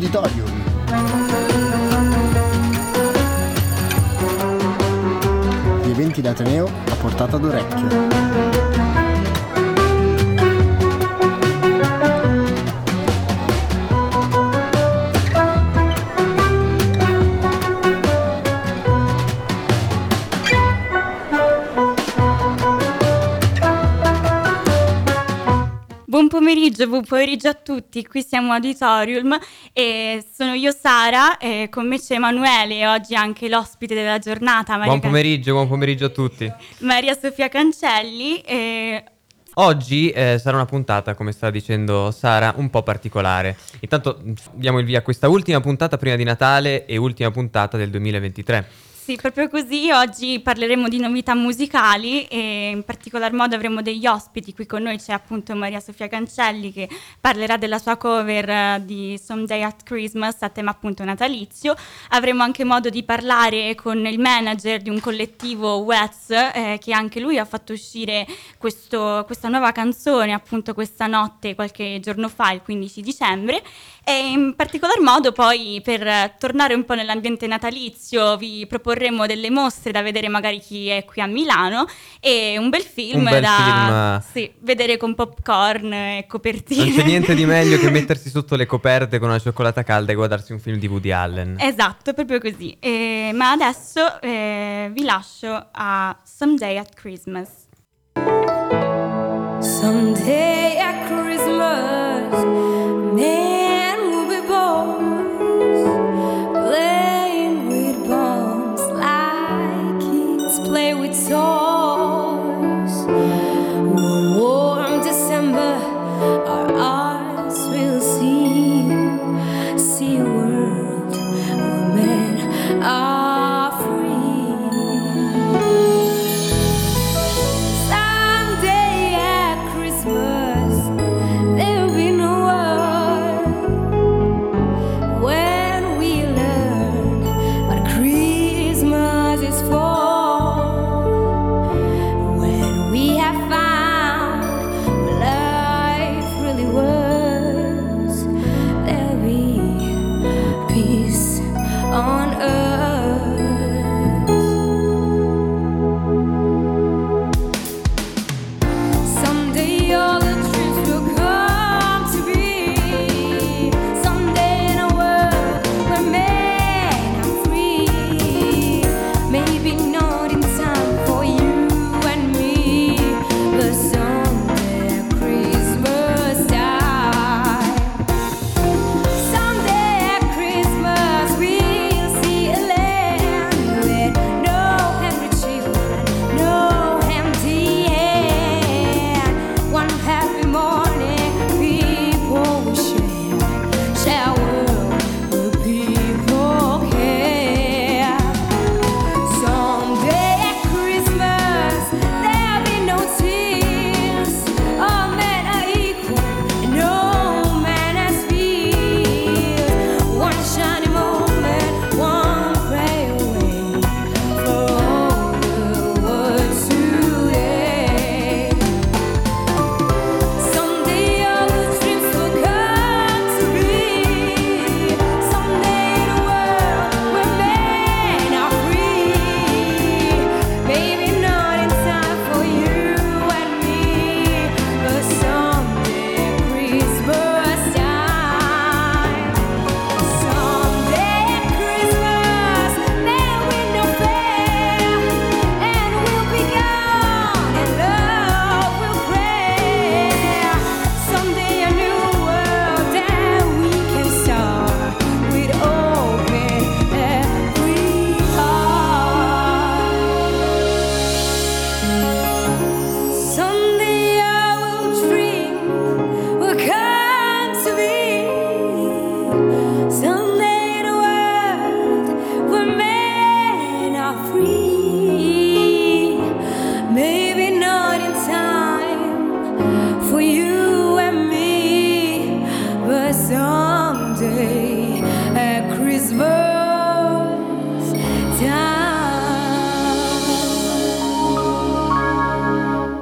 Auditorium. Gli eventi d'Ateneo a portata d'orecchio. Pomeriggio, buon pomeriggio a tutti, qui siamo Auditorium e sono io Sara, e con me c'è Emanuele e oggi anche l'ospite della giornata Maria, Buon pomeriggio, buon pomeriggio a tutti. Maria Sofia Cancelli e Oggi eh, sarà una puntata, come stava dicendo Sara, un po' particolare. Intanto diamo il via a questa ultima puntata prima di Natale e ultima puntata del 2023. Sì, proprio così. Oggi parleremo di novità musicali e in particolar modo avremo degli ospiti. Qui con noi c'è appunto Maria Sofia Cancelli che parlerà della sua cover eh, di Someday at Christmas a tema appunto natalizio. Avremo anche modo di parlare con il manager di un collettivo Wets eh, che anche lui ha fatto uscire questo- questa nuova canzone appunto questa notte qualche giorno fa, il 15 dicembre. E in particolar modo poi per tornare un po' nell'ambiente natalizio vi proporremo delle mostre da vedere magari chi è qui a Milano e un bel film Un bel da film. sì, vedere con popcorn e copertine. Non c'è niente di meglio che mettersi sotto le coperte con una cioccolata calda e guardarsi un film di Woody Allen. Esatto, proprio così. Eh, ma adesso eh, vi lascio a Someday at Christmas. Someday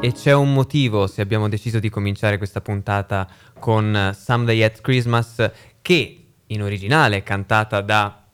E c'è un motivo se abbiamo deciso di cominciare questa puntata con eh, Someday at Christmas che in originale cantata da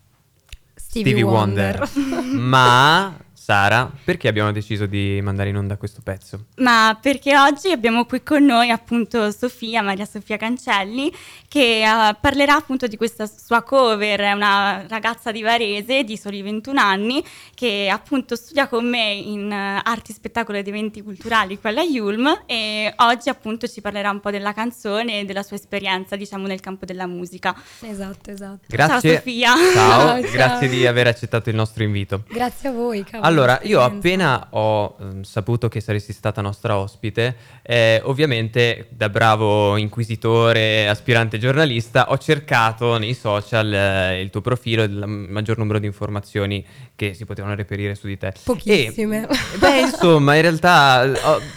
Stevie, Stevie Wonder. Wonder. Ma Sara, perché abbiamo deciso di mandare in onda questo pezzo? Ma perché oggi abbiamo qui con noi appunto Sofia, Maria Sofia Cancelli, che eh, parlerà appunto di questa sua cover, è una ragazza di Varese di soli 21 anni che appunto studia con me in eh, arti, spettacolo ed eventi culturali qui alla Yulm e oggi appunto ci parlerà un po' della canzone e della sua esperienza diciamo nel campo della musica. Esatto, esatto. Grazie. Ciao, Sofia. Ciao, Ciao, grazie ciao. di aver accettato il nostro invito. Grazie a voi, cavolo. Allora, io appena ho ehm, saputo che saresti stata nostra ospite, eh, ovviamente da bravo inquisitore, aspirante giornalista, ho cercato nei social eh, il tuo profilo e il maggior numero di informazioni che si potevano reperire su di te. Pochissime. E, beh, insomma, in realtà,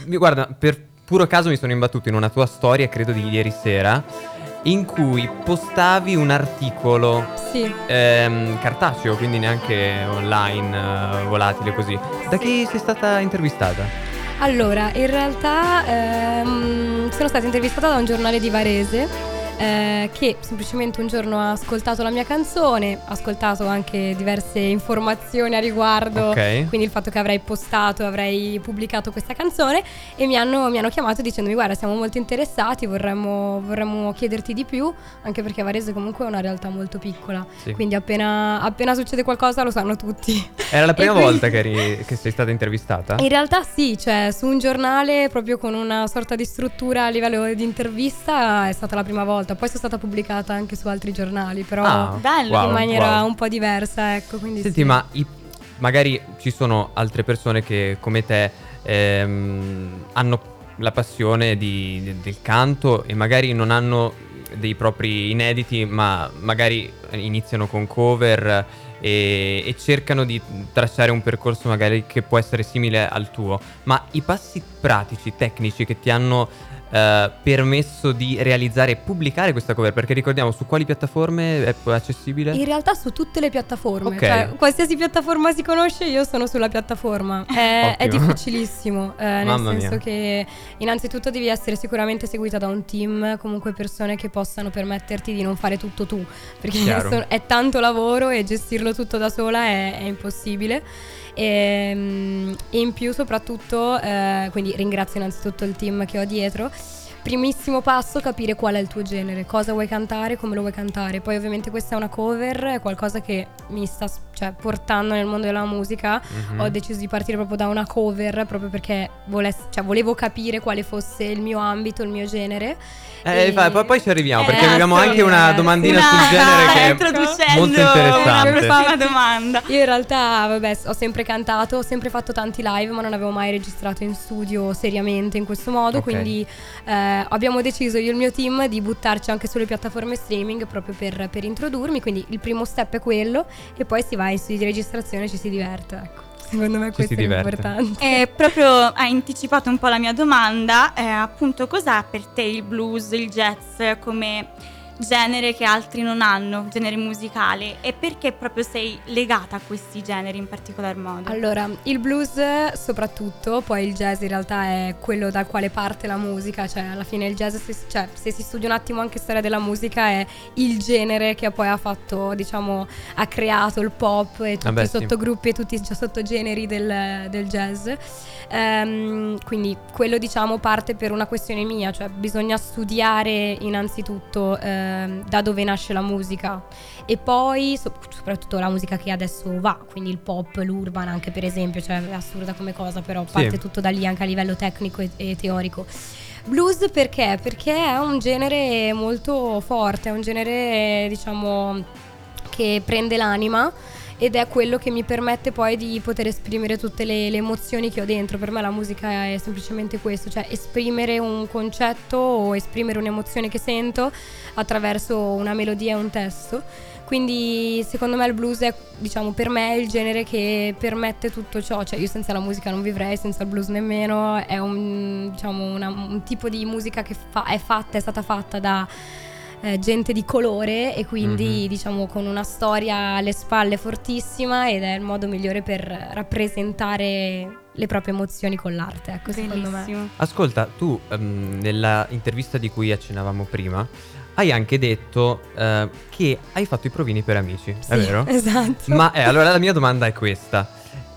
mi- guarda, per puro caso mi sono imbattuto in una tua storia, credo di ieri sera, in cui postavi un articolo Sì. Ehm, cartaceo, quindi neanche online, eh, volatile così. Da chi sei stata intervistata? Allora, in realtà ehm, sono stata intervistata da un giornale di Varese eh, che semplicemente un giorno ha ascoltato la mia canzone, ha ascoltato anche diverse informazioni a riguardo, Ok. quindi il fatto che avrei postato, avrei pubblicato questa canzone e mi hanno, mi hanno chiamato dicendomi guarda siamo molto interessati, vorremmo, vorremmo chiederti di più, anche perché Varese comunque è una realtà molto piccola, Sì. quindi appena, appena succede qualcosa lo sanno tutti. Era la prima quindi- volta che, eri- che sei stata intervistata? In realtà sì, cioè su un giornale proprio con una sorta di struttura a livello di intervista è stata la prima volta, poi sono stata pubblicata anche su altri giornali, però Ah, bello, in maniera wow. un po' diversa, ecco, quindi Senti, sì. ma i- magari ci sono altre persone che come te ehm, hanno la passione di- de- del canto e magari non hanno dei propri inediti, ma magari iniziano con cover e, e cercano di tracciare un percorso magari che può essere simile al tuo. Ma i passi pratici, tecnici che ti hanno eh, permesso di realizzare e pubblicare questa cover, perché ricordiamo su quali piattaforme è accessibile? In realtà su tutte le piattaforme, Ok. cioè qualsiasi piattaforma si conosce io sono sulla piattaforma, è, è difficilissimo, eh, nel Mamma senso mia. che innanzitutto devi essere sicuramente seguita da un team, comunque persone che possano permetterti di non fare tutto tu, perché è tanto lavoro e gestirlo tutto da sola è, è impossibile. E, mm, e in più soprattutto, eh, quindi ringrazio innanzitutto il team che ho dietro. Primissimo passo, capire qual è il tuo genere, cosa vuoi cantare, come lo vuoi cantare. Poi ovviamente questa è una cover, è qualcosa che mi sta cioè, portando nel mondo della musica. Mhm. Ho deciso di partire proprio da una cover, proprio perché voless- cioè, volevo capire quale fosse il mio ambito, il mio genere. Eh, E- fa- poi, poi ci arriviamo, perché Eh, abbiamo anche una eh, domandina sul genere che è introducendo molto interessante. una domanda. Io in realtà, vabbè, ho sempre cantato, ho sempre fatto tanti live, ma non avevo mai registrato in studio seriamente in questo modo. Ok. Quindi eh, abbiamo deciso io e il mio team di buttarci anche sulle piattaforme streaming proprio per, per introdurmi. Quindi il primo step è quello, e poi si va in studio di registrazione e ci si diverte. Ecco. Secondo me questo è diverte. l'importante. E proprio hai anticipato un po' la mia domanda, eh, appunto cos'è per te il blues, il jazz come genere che altri non hanno, genere musicale e perché proprio sei legata a questi generi in particolar modo? Allora, il blues soprattutto, poi il jazz in realtà è quello dal quale parte la musica, cioè alla fine il jazz, se, cioè, se si studia un attimo anche storia della musica, è il genere che poi ha fatto, diciamo, ha creato il pop e tutti Ah beh, i sì. sottogruppi e tutti i sottogeneri del, del jazz. Ehm, quindi quello diciamo parte per una questione mia, cioè bisogna studiare innanzitutto ehm, da dove nasce la musica e poi so- soprattutto la musica che adesso va, quindi il pop, l'urban anche per esempio, cioè è assurda come cosa, però Sì. parte tutto da lì anche a livello tecnico e, e teorico. Blues perché? Perché è un genere molto forte, è un genere diciamo che prende l'anima ed è quello che mi permette poi di poter esprimere tutte le, le emozioni che ho dentro. Per me la musica è semplicemente questo, cioè esprimere un concetto o esprimere un'emozione che sento attraverso una melodia e un testo. Quindi secondo me il blues è, diciamo, per me il genere che permette tutto ciò, cioè io senza la musica non vivrei, senza il blues nemmeno, è un, diciamo, una- un tipo di musica che fa- è fatta, è stata fatta da eh, gente di colore e quindi Mhm. diciamo con una storia alle spalle fortissima ed è il modo migliore per rappresentare le proprie emozioni con l'arte, ecco, secondo me. Bellissimo. Ascolta, tu ehm, nella intervista di cui accennavamo prima hai anche detto eh, che hai fatto i provini per amici, è Sì, vero? Esatto. Ma eh, allora la mia domanda è questa.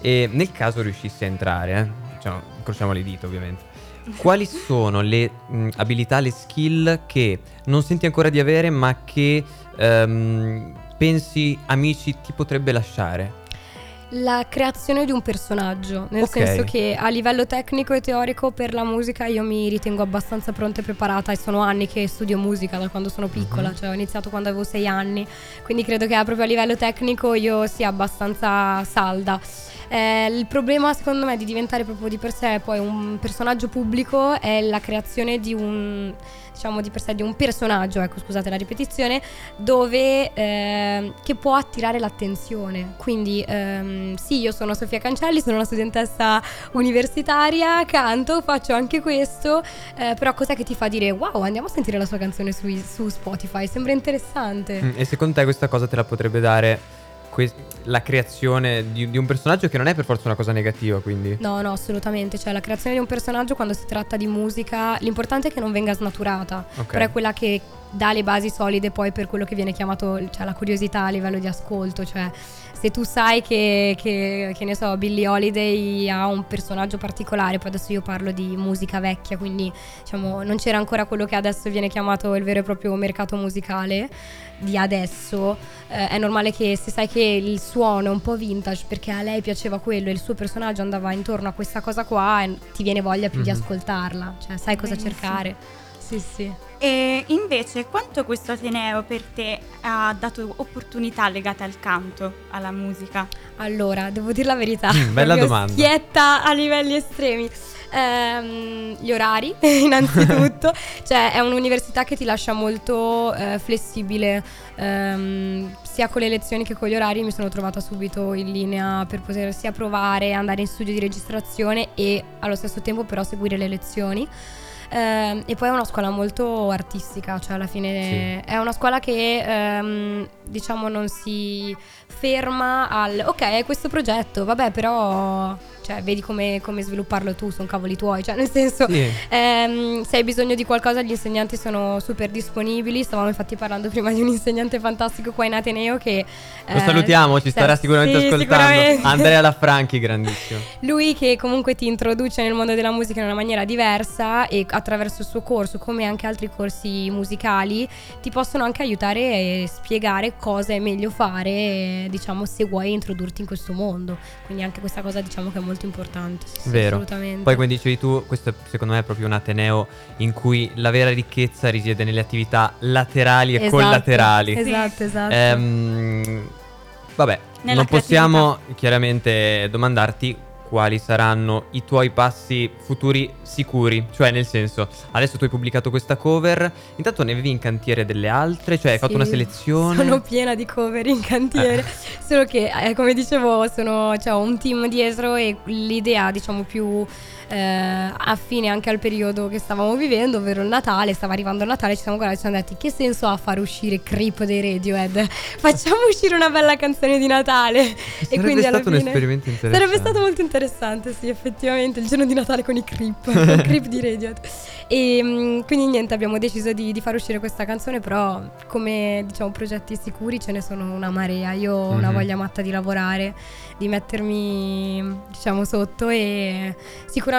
E nel caso riuscissi a entrare, eh, diciamo, incrociamo le dita ovviamente, quali sono le mh, abilità, le skill che non senti ancora di avere ma che ehm, pensi amici ti potrebbe lasciare? La creazione di un personaggio, nel Ok. senso che a livello tecnico e teorico per la musica io mi ritengo abbastanza pronta e preparata e sono anni che studio musica da quando sono piccola, Mhm. cioè ho iniziato quando avevo sei anni, quindi credo che proprio a livello tecnico io sia abbastanza salda. Eh, il problema secondo me di diventare proprio di per sé poi un personaggio pubblico è la creazione di un diciamo di per sé di un personaggio, ecco scusate la ripetizione, dove eh, che può attirare l'attenzione. Quindi ehm, sì, io sono Sofia Cancelli, sono una studentessa universitaria, canto, faccio anche questo, eh, però cos'è che ti fa dire wow, andiamo a sentire la sua canzone su, su Spotify, sembra interessante. Mm, E secondo te questa cosa te la potrebbe dare que- la creazione di, di un personaggio che non è per forza una cosa negativa, quindi... No, no, assolutamente. Cioè, la creazione di un personaggio quando si tratta di musica, l'importante è che non venga snaturata. Ok. Però è quella che dà le basi solide poi per quello che viene chiamato cioè, la curiosità a livello di ascolto. Cioè, se tu sai che, che, che ne so, Billie Holiday ha un personaggio particolare, poi adesso io parlo di musica vecchia, quindi diciamo non c'era ancora quello che adesso viene chiamato il vero e proprio mercato musicale di adesso, eh, è normale che se sai che il suono è un po' vintage perché a lei piaceva quello e il suo personaggio andava intorno a questa cosa qua, ti viene voglia più di Mhm. ascoltarla, cioè sai cosa Benissimo. cercare. Sì, sì. E invece, quanto questo Ateneo per te ha dato opportunità legate al canto, alla musica? Allora, devo dire la verità. Mm, bella domanda. Schietta a livelli estremi. Ehm, gli orari, innanzitutto. cioè, è un'università che ti lascia molto eh, flessibile. ehm, sia con le lezioni che con gli orari mi sono trovata subito in linea per poter sia provare, andare in studio di registrazione e allo stesso tempo però seguire le lezioni. Ehm, e poi è una scuola molto artistica, cioè alla fine è una scuola che ehm, diciamo non si ferma al ok, è questo progetto, vabbè, però cioè, vedi come, come svilupparlo tu, sono cavoli tuoi, cioè nel senso Sì. ehm, se hai bisogno di qualcosa gli insegnanti sono super disponibili, stavamo infatti parlando prima di un insegnante fantastico qua in Ateneo che... Lo eh, salutiamo, ci sì, starà sicuramente sì, ascoltando. sicuramente. Andrea Lafranchi, grandissimo. Lui che comunque ti introduce nel mondo della musica in una maniera diversa e attraverso il suo corso, come anche altri corsi musicali, ti possono anche aiutare e spiegare cosa è meglio fare, diciamo, se vuoi introdurti in questo mondo. Quindi anche questa cosa diciamo che è molto importante. sì, sì, Vero. Assolutamente. Poi come dicevi tu, questo secondo me è proprio un Ateneo in cui la vera ricchezza risiede nelle attività laterali e Esatto, collaterali. Esatto, esatto. Ehm, vabbè, Nella non possiamo chiaramente domandarti quali saranno i tuoi passi futuri sicuri, cioè nel senso, adesso tu hai pubblicato questa cover, intanto ne avevi in cantiere delle altre, cioè hai fatto una selezione? Sono piena di cover in cantiere, solo che eh, come dicevo sono, cioè, ho un team dietro e l'idea diciamo più eh, affine anche al periodo che stavamo vivendo, ovvero il Natale, stava arrivando il Natale, ci siamo guardati e ci siamo detti che senso ha far uscire Creep dei Radiohead? Facciamo uscire una bella canzone di Natale. Sarebbe stato un esperimento interessante. Sarebbe stato molto interessante, sì, effettivamente, il giorno di Natale con i Creep, con Creep di Radiohead. E mm, quindi niente, abbiamo deciso di, di far uscire questa canzone, però come diciamo progetti sicuri ce ne sono una marea. Io ho una Mhm. voglia matta di lavorare, di mettermi diciamo sotto e sicuramente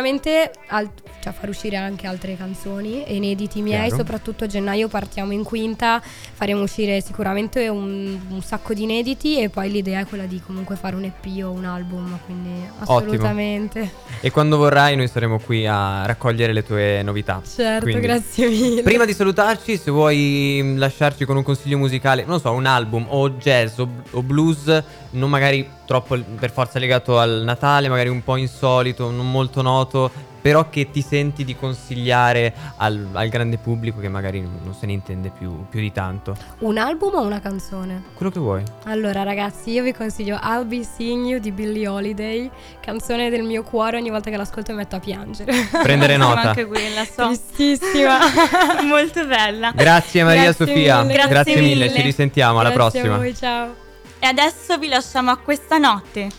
al- cioè, far uscire anche altre canzoni e inediti miei, Chiaro. soprattutto a gennaio partiamo in quinta, faremo uscire sicuramente un, un sacco di inediti e poi l'idea è quella di comunque fare un EP o un album, quindi assolutamente. E quando vorrai noi saremo qui a raccogliere le tue novità. Certo, Quindi, grazie mille. Prima di salutarci, se vuoi mm, lasciarci con un consiglio musicale, non so, un album o jazz o, o blues, non magari troppo per forza legato al Natale, magari un po' insolito, non molto noto, però che ti senti di consigliare al, al grande pubblico che magari non se ne intende più, più di tanto. Un album o una canzone? Quello che vuoi. Allora ragazzi, io vi consiglio I'll Be Seeing You di Billie Holiday, canzone del mio cuore, ogni volta che l'ascolto mi metto a piangere. Prendere nota. anche quella, so. Tristissima. Molto bella. Grazie Maria Grazie Sofia. mille. Grazie mille, mille. ci risentiamo, alla Grazie prossima. a voi, ciao. E adesso vi lasciamo a questa notte.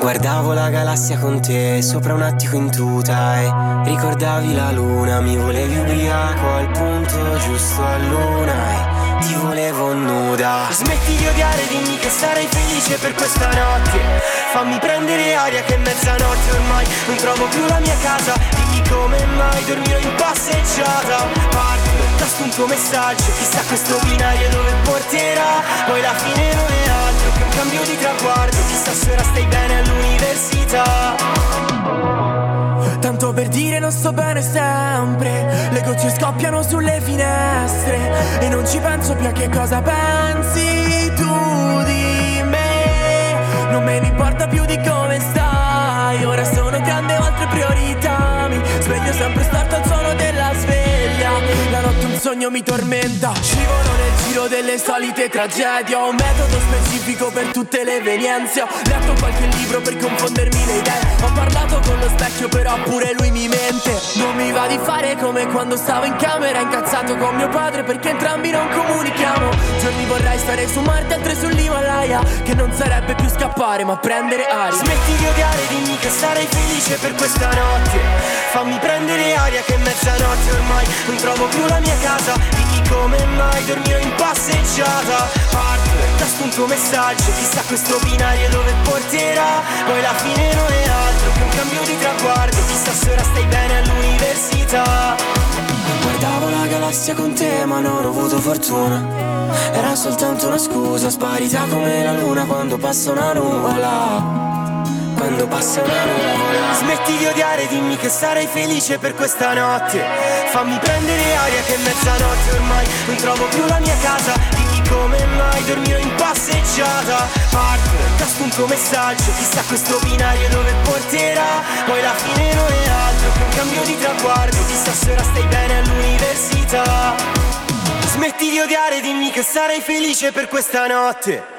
Guardavo la galassia con te sopra un attico in tuta e ricordavi la luna, mi volevi ubriaco al punto giusto a luna e ti volevo nuda. Smetti di odiare, dimmi che sarai felice per questa notte. Fammi prendere aria che è mezzanotte ormai non trovo più la mia casa. Dimmi come mai dormirò in passeggiata. Parto, tasto un tuo messaggio, chissà questo binario dove porterà. Poi la fine non è altro che un cambio di traguardo. Chissà se ora stai bene all'università. Tanto per dire non sto bene sempre Le gocce scoppiano sulle finestre E non ci penso più a che cosa pensi tu di me Non me ne importa più di come stai Ora sono grande ho altre priorità Mi sveglio sempre storto al suono della sveglia La notte un sogno mi tormenta. Scivolo nel giro delle solite tragedie. Ho un metodo specifico per tutte le evenienze. Ho letto qualche libro per confondermi le idee. Ho parlato con lo specchio però pure lui mi mente. Non mi va di fare come quando stavo in camera Incazzato con mio padre perché entrambi non comunichiamo. Giorni vorrei stare su Marte, altre sull'Himalaya Che non sarebbe più scappare ma prendere aria. Smetti di odiare, dimmi che sarai felice per questa notte. Fammi prendere aria che è mezzanotte ormai non trovo più la mia casa. Dimmi come mai dormirò in passeggiata. Parto, tasto un messaggio, chissà questo binario dove porterà. Poi la fine non è altro che un cambio di traguardo. Chissà se ora stai bene all'università. Guardavo la galassia con te ma non ho avuto fortuna Era soltanto una scusa sparita come la luna quando passa una nuvola quando passa una nuvola Smetti di odiare, dimmi che sarai felice per questa notte. Fammi prendere aria che è mezzanotte ormai Non trovo più la mia casa. Dimmi come mai dormirò in passeggiata. Parto, tasto un tuo messaggio Chissà questo binario dove porterà. Poi la fine non è altro che un cambio di traguardo. Chissà se ora stai bene all'università. Smetti di odiare, dimmi che sarai felice per questa notte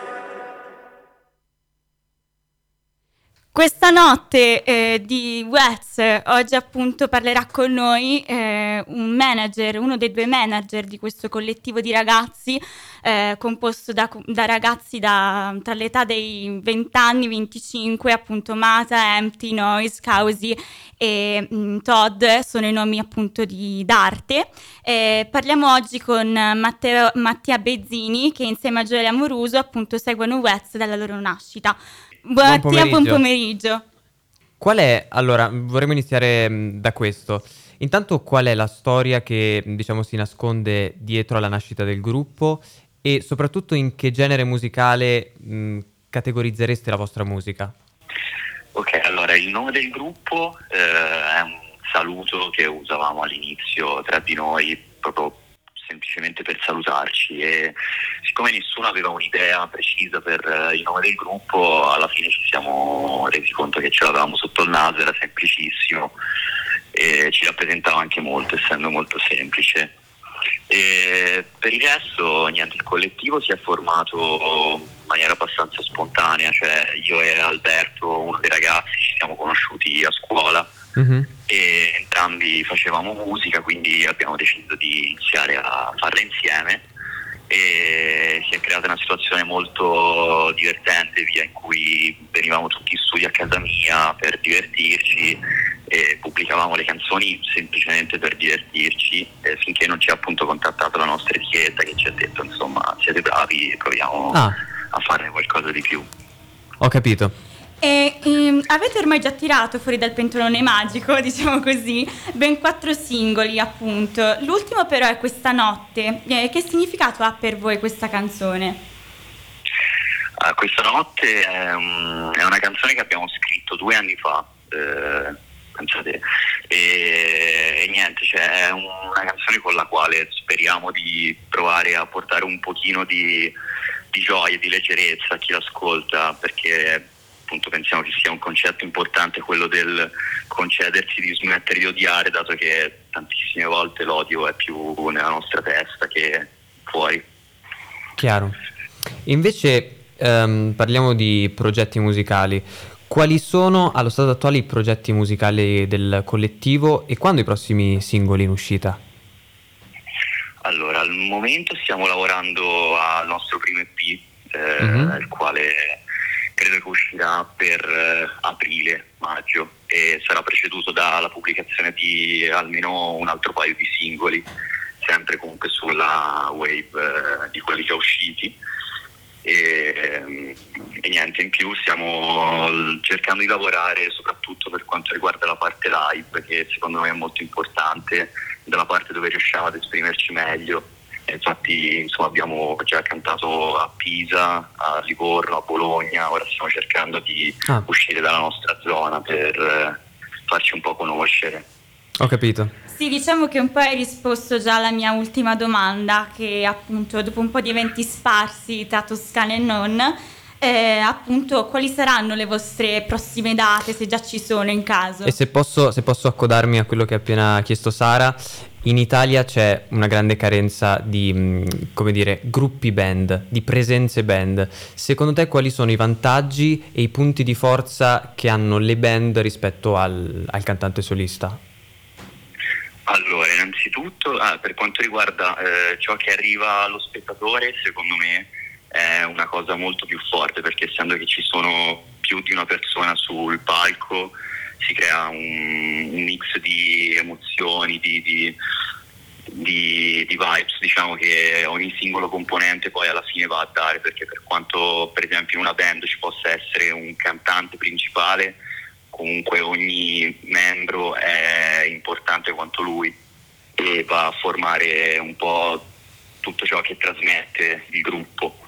Questa notte eh, di Wets oggi appunto parlerà con noi eh, un manager, uno dei due manager di questo collettivo di ragazzi eh, composto da, da ragazzi da, tra l'età dei 20 anni, 25, appunto Mata, Empty, Noise, Causi e mh, Todd sono i nomi appunto di d'arte. Eh, parliamo oggi con Matteo, Mattia Bezzini che insieme a Gioele Amoruso appunto seguono Wets dalla loro nascita. Buon Mattia, buon pomeriggio. pomeriggio. Qual è, allora, vorremmo iniziare mh, da questo. Intanto, qual è la storia che, diciamo, si nasconde dietro alla nascita del gruppo e soprattutto in che genere musicale mh, categorizzereste la vostra musica? Ok, allora il nome del gruppo eh, è un saluto che usavamo all'inizio tra di noi proprio semplicemente per salutarci e siccome nessuno aveva un'idea precisa per eh, il nome del gruppo alla fine ci siamo resi conto che ce l'avevamo sotto il naso, era semplicissimo e ci rappresentava anche molto essendo molto semplice. E per il resto, niente, il collettivo si è formato in maniera abbastanza spontanea, cioè io e Alberto, uno dei ragazzi, ci siamo conosciuti a scuola Mhm. e entrambi facevamo musica, quindi abbiamo deciso di iniziare a farla insieme e si è creata una situazione molto divertente via in cui venivamo tutti in studio a casa mia per divertirci e pubblicavamo le canzoni semplicemente per divertirci e finché non ci ha appunto contattato la nostra etichetta che ci ha detto insomma siete bravi e proviamo Ah, a farne qualcosa di più. ho capito. E ehm, avete ormai già tirato fuori dal pentolone magico, diciamo così, ben quattro singoli appunto. L'ultimo però è Questa notte. Eh, che significato ha per voi questa canzone? Ah, questa notte è, un- è una canzone che abbiamo scritto due anni fa, eh, pensate, e, e niente, cioè, è un- una canzone con la quale speriamo di provare a portare un pochino di, di gioia, di leggerezza a chi l'ascolta, perché appunto pensiamo che sia un concetto importante quello del concedersi di smettere di odiare, dato che tantissime volte l'odio è più nella nostra testa che fuori. Chiaro. Invece ehm, parliamo di progetti musicali. Quali sono allo stato attuale i progetti musicali del collettivo e quando i prossimi singoli in uscita? Allora, al momento stiamo lavorando al nostro primo EP, eh, Mhm. il quale credo che uscirà per eh, aprile, maggio e sarà preceduto dalla pubblicazione di almeno un altro paio di singoli, sempre comunque sulla wave eh, di quelli già usciti. E, ehm, e niente, in più stiamo cercando di lavorare soprattutto per quanto riguarda la parte live, che secondo me è molto importante, dalla parte dove riusciamo ad esprimerci meglio. E infatti insomma, abbiamo già cantato a Pisa, a Livorno, a Bologna, ora stiamo cercando di Ah. uscire dalla nostra zona per eh, farci un po' conoscere. Ho capito. Sì, diciamo che un po' hai risposto già alla mia ultima domanda, che appunto dopo un po' di eventi sparsi tra Toscana e non, eh, appunto quali saranno le vostre prossime date, se già ci sono in caso? E se posso, se posso accodarmi a quello che ha appena chiesto Sara, in Italia c'è una grande carenza di, come dire, gruppi band, di presenze band. Secondo te quali sono i vantaggi e i punti di forza che hanno le band rispetto al, al cantante solista? Allora, innanzitutto, ah, per quanto riguarda eh, ciò che arriva allo spettatore, secondo me una cosa molto più forte perché essendo che ci sono più di una persona sul palco si crea un, un mix di emozioni, di, di- di- di vibes, diciamo che ogni singolo componente poi alla fine va a dare perché per quanto per esempio in una band ci possa essere un cantante principale, comunque ogni membro è importante quanto lui e va a formare un po' tutto ciò che trasmette il gruppo.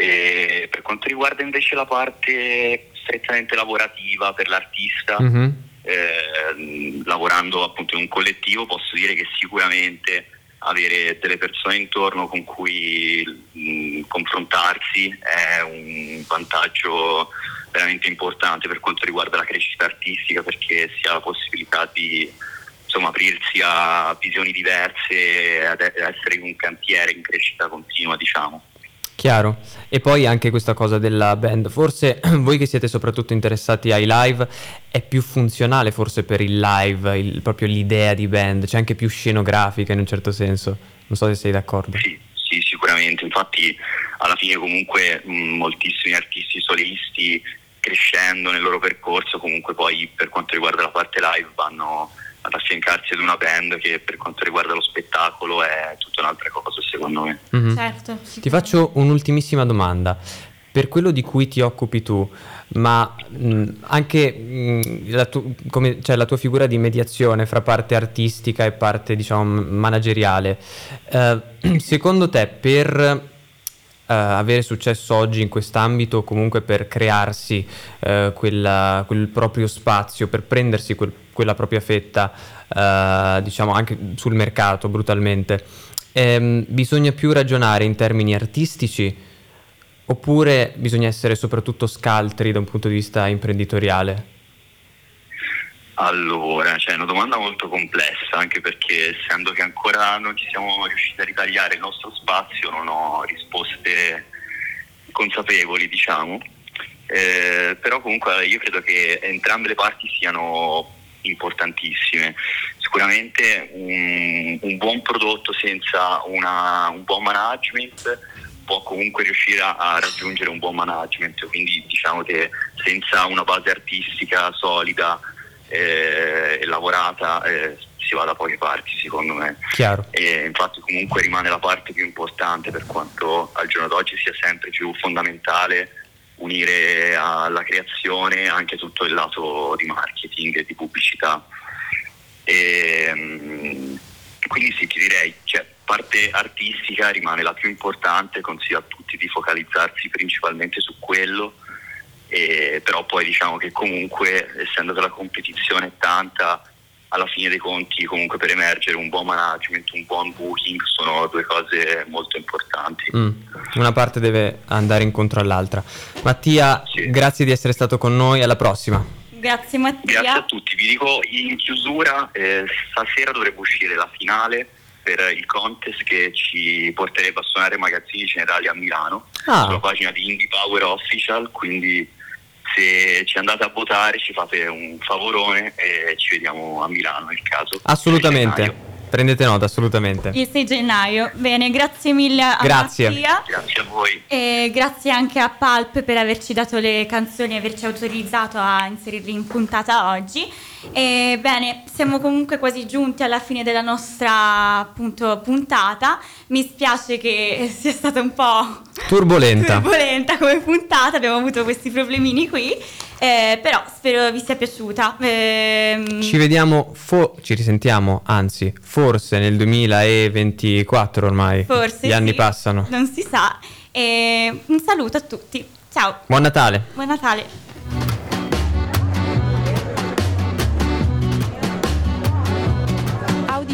E per quanto riguarda invece la parte strettamente lavorativa per l'artista, Mhm. eh, lavorando appunto in un collettivo posso dire che sicuramente avere delle persone intorno con cui mh, confrontarsi è un vantaggio veramente importante per quanto riguarda la crescita artistica perché si ha la possibilità di insomma, aprirsi a visioni diverse ad essere un cantiere in crescita continua diciamo. Chiaro. E poi anche questa cosa della band. Forse voi che siete soprattutto interessati ai live, è più funzionale forse per il live, il- proprio l'idea di band, c'è anche più scenografica in un certo senso. Non so se sei d'accordo. Sì, sì, sicuramente. Infatti, alla fine, comunque, mh, moltissimi artisti solisti crescendo nel loro percorso, comunque, poi per quanto riguarda la parte live, vanno ad affiancarsi ad una band che per quanto riguarda lo spettacolo è tutta un'altra cosa, secondo me. Mhm. Certo. Ti faccio un'ultimissima domanda. Per quello di cui ti occupi tu, ma mh, anche mh, la, tu- come- cioè, la tua figura di mediazione fra parte artistica e parte, diciamo, manageriale, eh, secondo te per avere successo oggi in quest'ambito, comunque per crearsi eh, quella- quel proprio spazio, per prendersi quel- quella propria fetta, eh, diciamo anche sul mercato brutalmente, ehm, bisogna più ragionare in termini artistici oppure bisogna essere soprattutto scaltri da un punto di vista imprenditoriale? Allora, cioè, è una domanda molto complessa, anche perché essendo che ancora non ci siamo riusciti a ritagliare il nostro spazio, non ho risposte consapevoli, diciamo. Eh, però comunque io credo che entrambe le parti siano importantissime. Sicuramente un, un buon prodotto senza una- un buon management può comunque riuscire a, a raggiungere un buon management, quindi diciamo che senza una base artistica solida eh, e lavorata eh, si va da poche parti secondo me Chiaro. e infatti comunque rimane la parte più importante per quanto al giorno d'oggi sia sempre più fondamentale unire alla creazione anche tutto il lato di marketing e di pubblicità. E, mm, quindi sì, ti direi, cioè, parte artistica rimane la più importante, consiglio a tutti di focalizzarsi principalmente su quello, e- però poi diciamo che comunque essendo che la competizione è tanta, alla fine dei conti comunque per emergere un buon management, un buon booking sono due cose molto importanti. Mm, Una parte deve andare incontro all'altra. Mattia, Sì. grazie di essere stato con noi, alla prossima. Grazie Mattia. Grazie a tutti, vi dico in chiusura, eh, stasera dovrebbe uscire la finale per il contest che ci porterebbe a suonare Magazzini Generali a Milano Ah. sulla pagina di Indie Power Official, quindi se ci andate a votare ci fate un favorone e ci vediamo a Milano nel caso. Assolutamente. Prendete nota, assolutamente. Il 6 gennaio. Bene, grazie mille a Grazie. Mattia. Grazie a voi. E grazie anche a Pulp per averci dato le canzoni e averci autorizzato a inserirle in puntata oggi. E bene, siamo comunque quasi giunti alla fine della nostra appunto puntata. Mi spiace che sia stata un po' Turbolenta. turbolenta come puntata, abbiamo avuto questi problemini qui, eh, però spero vi sia piaciuta. Ehm, Ci vediamo, fo- ci risentiamo, anzi, forse nel 2024 ormai. forse Gli anni sì, passano. Non si sa. E un saluto a tutti. Ciao, Buon Natale. buon Natale.